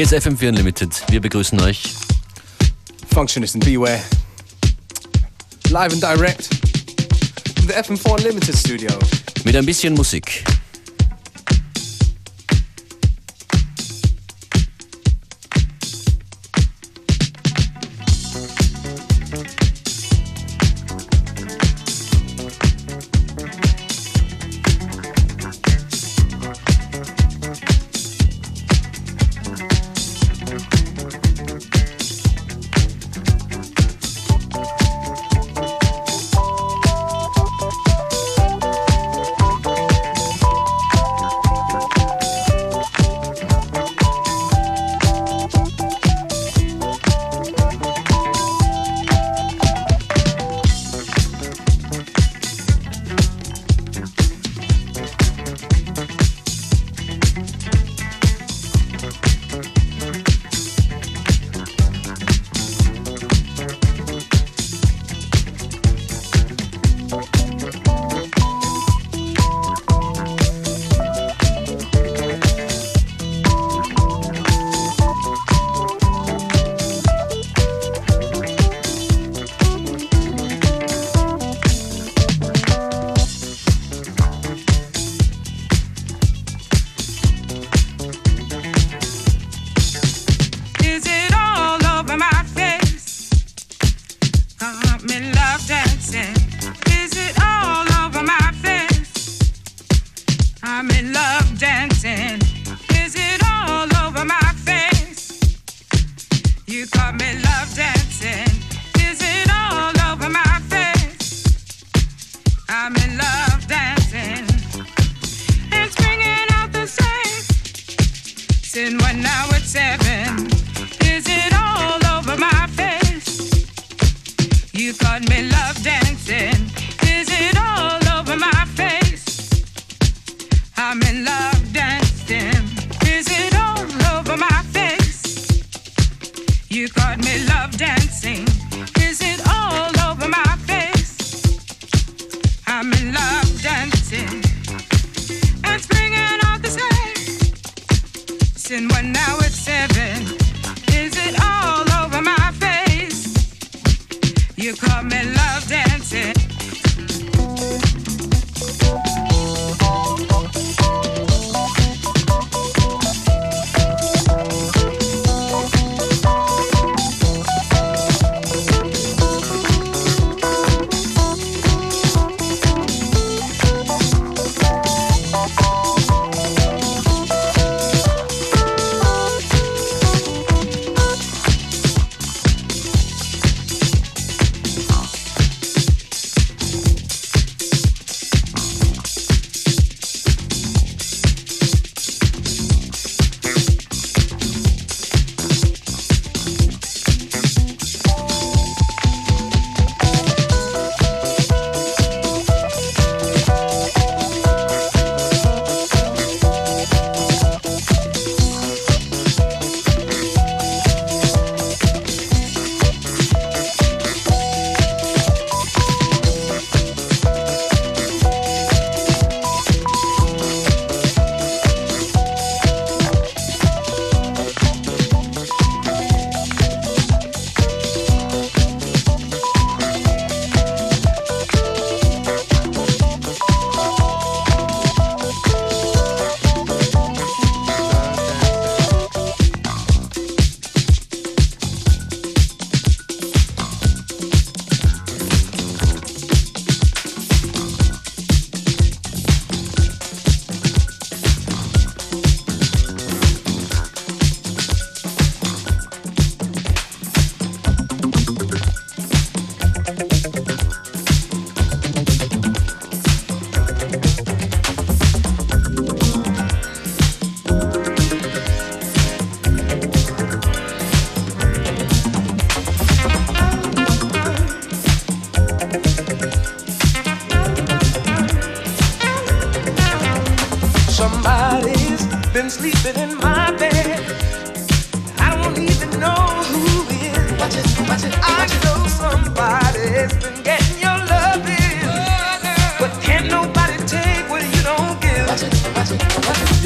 Hier ist FM4 Unlimited. Wir begrüßen euch. Functionist and Beware. Live and direct. The FM4 Unlimited studio. Mit ein bisschen Musik.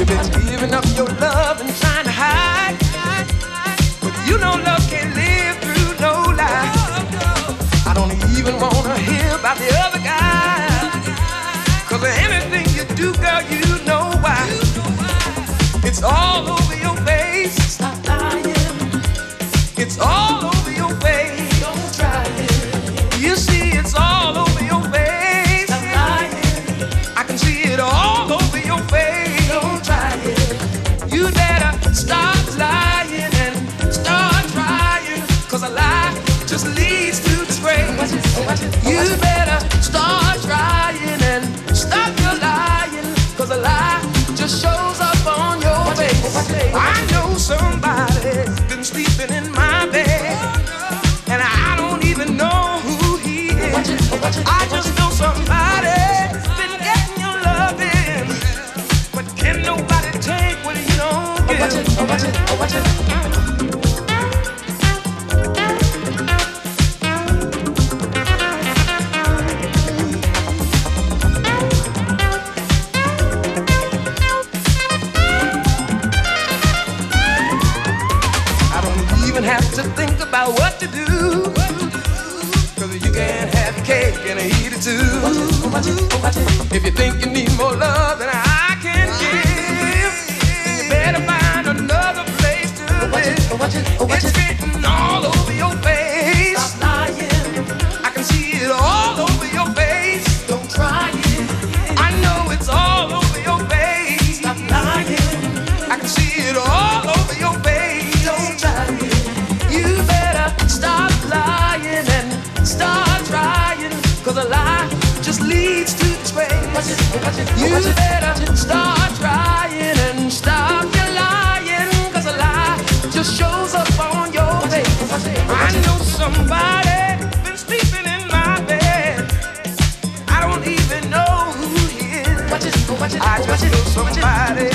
You've been giving up your love and trying to hide. But you know love can't live through no lie. I don't even wanna hear about the other guy. Anything you do, girl, you know why. It's all over your face. Stop lying. It's all You better start trying and stop your lying. A lie just shows up on your face. I know somebody been sleeping in my bed. I don't even know who he is. I just know somebody.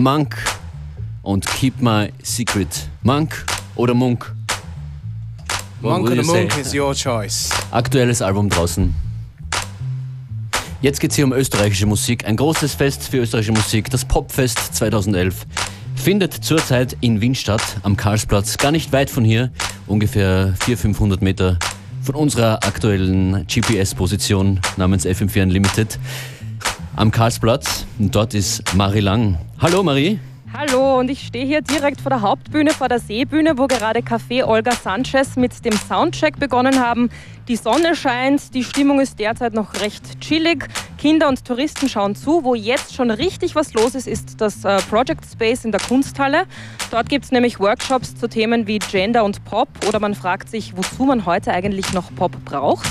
Monk und Keep My Secret. Monk oder Munk? Monk oder Monk is your choice. Aktuelles Album draußen. Jetzt geht es hier um österreichische Musik. Ein großes Fest für österreichische Musik, das Popfest 2011, findet zurzeit in Wien statt, am Karlsplatz, gar nicht weit von hier, ungefähr 400, 500 Meter von unserer aktuellen GPS-Position namens FM4 Unlimited am Karlsplatz. Und dort ist Marie Lang. Hallo Marie. Hallo und ich stehe hier direkt vor der Hauptbühne, vor der Seebühne, wo gerade Café Olga Sanchez mit dem Soundcheck begonnen haben. Die Sonne scheint, die Stimmung ist derzeit noch recht chillig. Kinder und Touristen schauen zu. Wo jetzt schon richtig was los ist, ist das äh, Project Space in der Kunsthalle. Dort gibt es nämlich Workshops zu Themen wie Gender und Pop oder man fragt sich, wozu man heute eigentlich noch Pop braucht.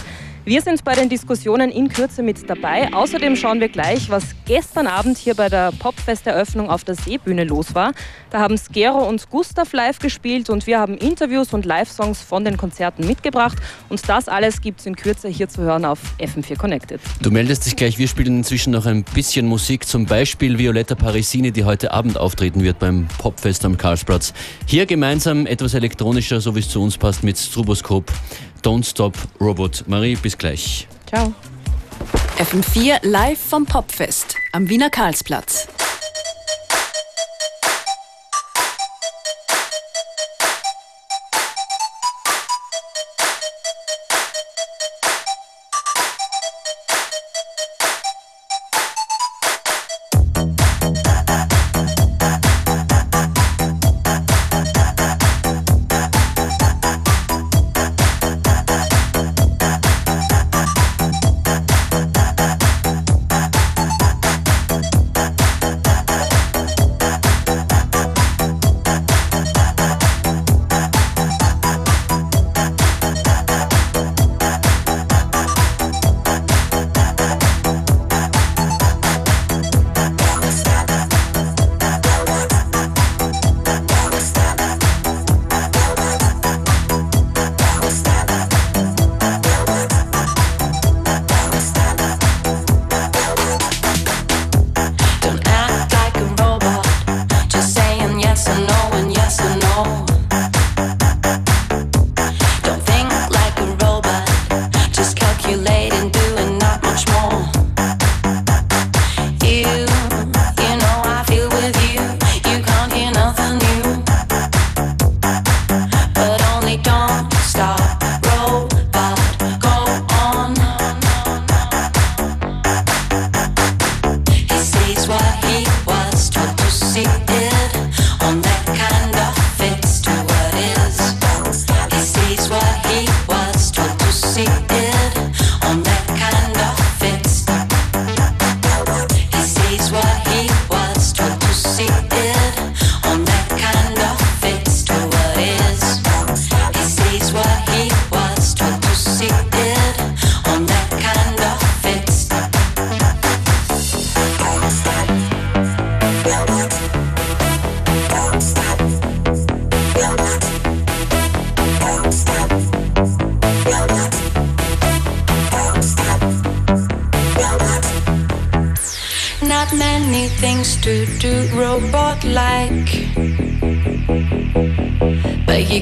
Wir sind bei den Diskussionen in Kürze mit dabei. Außerdem schauen wir gleich, was gestern Abend hier bei der Popfest-Eröffnung auf der Seebühne los war. Da haben Skero und Gustav live gespielt und wir haben Interviews und Live-Songs von den Konzerten mitgebracht. Und das alles gibt es in Kürze hier zu hören auf FM4 Connected. Du meldest dich gleich, wir spielen inzwischen noch ein bisschen Musik, zum Beispiel Violetta Parisini, die heute Abend auftreten wird beim Popfest am Karlsplatz. Hier gemeinsam etwas elektronischer, so wie es zu uns passt, mit Stroboskop. Don't Stop Robot. Marie, bis gleich. Ciao. FM4 live vom Popfest am Wiener Karlsplatz.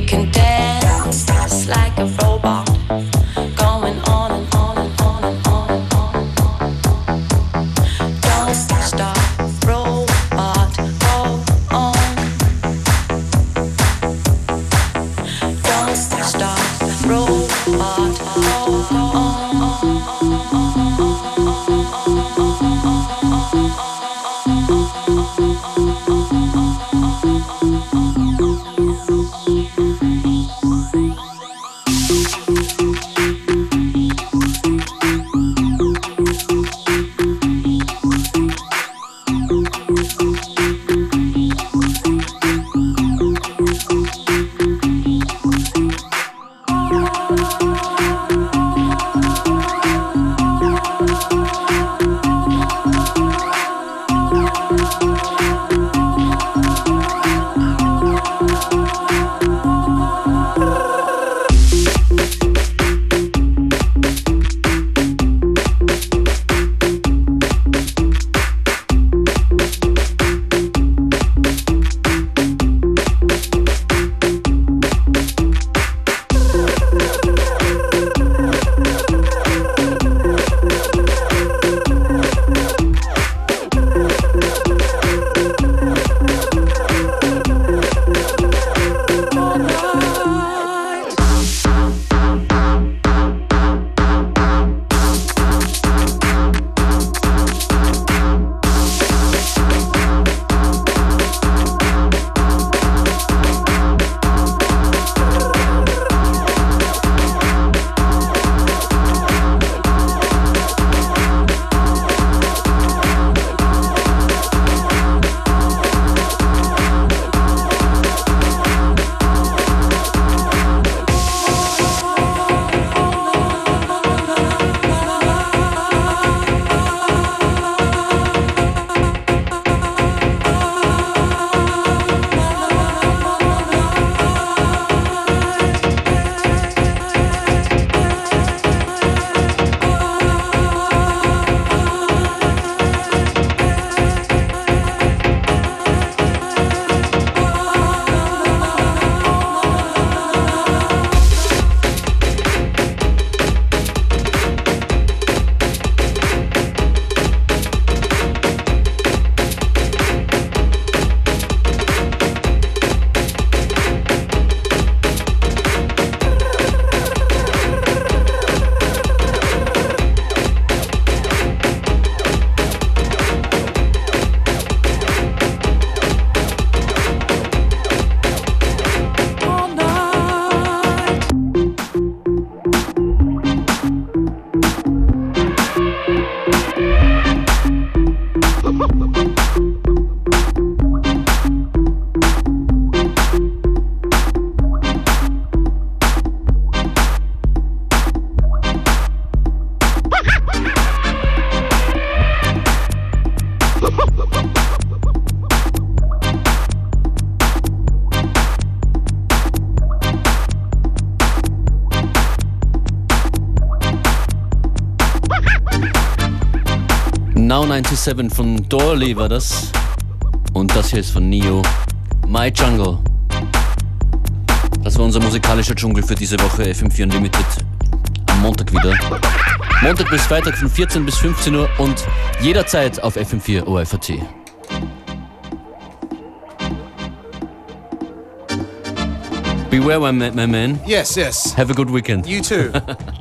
can dance. Now 97 von Dorley war das. Und das hier ist von Neo. My Jungle. Das war unser musikalischer Dschungel für diese Woche. FM4 Unlimited. Am Montag wieder. Montag bis Freitag von 14 bis 15 Uhr und jederzeit auf FM4 OFAT. Beware, my, my man. Yes, yes. Have a good weekend. You too.